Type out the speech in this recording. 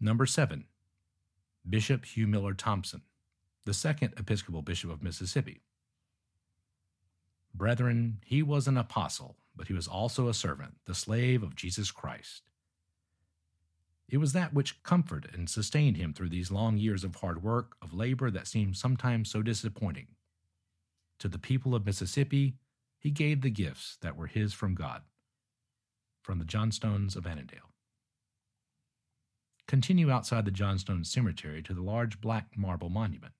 Number 7. Bishop Hugh Miller Thompson, the second Episcopal Bishop of Mississippi. Brethren, he was an apostle, but he was also a servant, the slave of Jesus Christ. It was that which comforted and sustained him through these long years of hard work, of labor that seemed sometimes so disappointing. To the people of Mississippi, he gave the gifts that were his from God. From the Johnstones of Annandale. Continue outside the Johnstone Cemetery to the large black marble monument,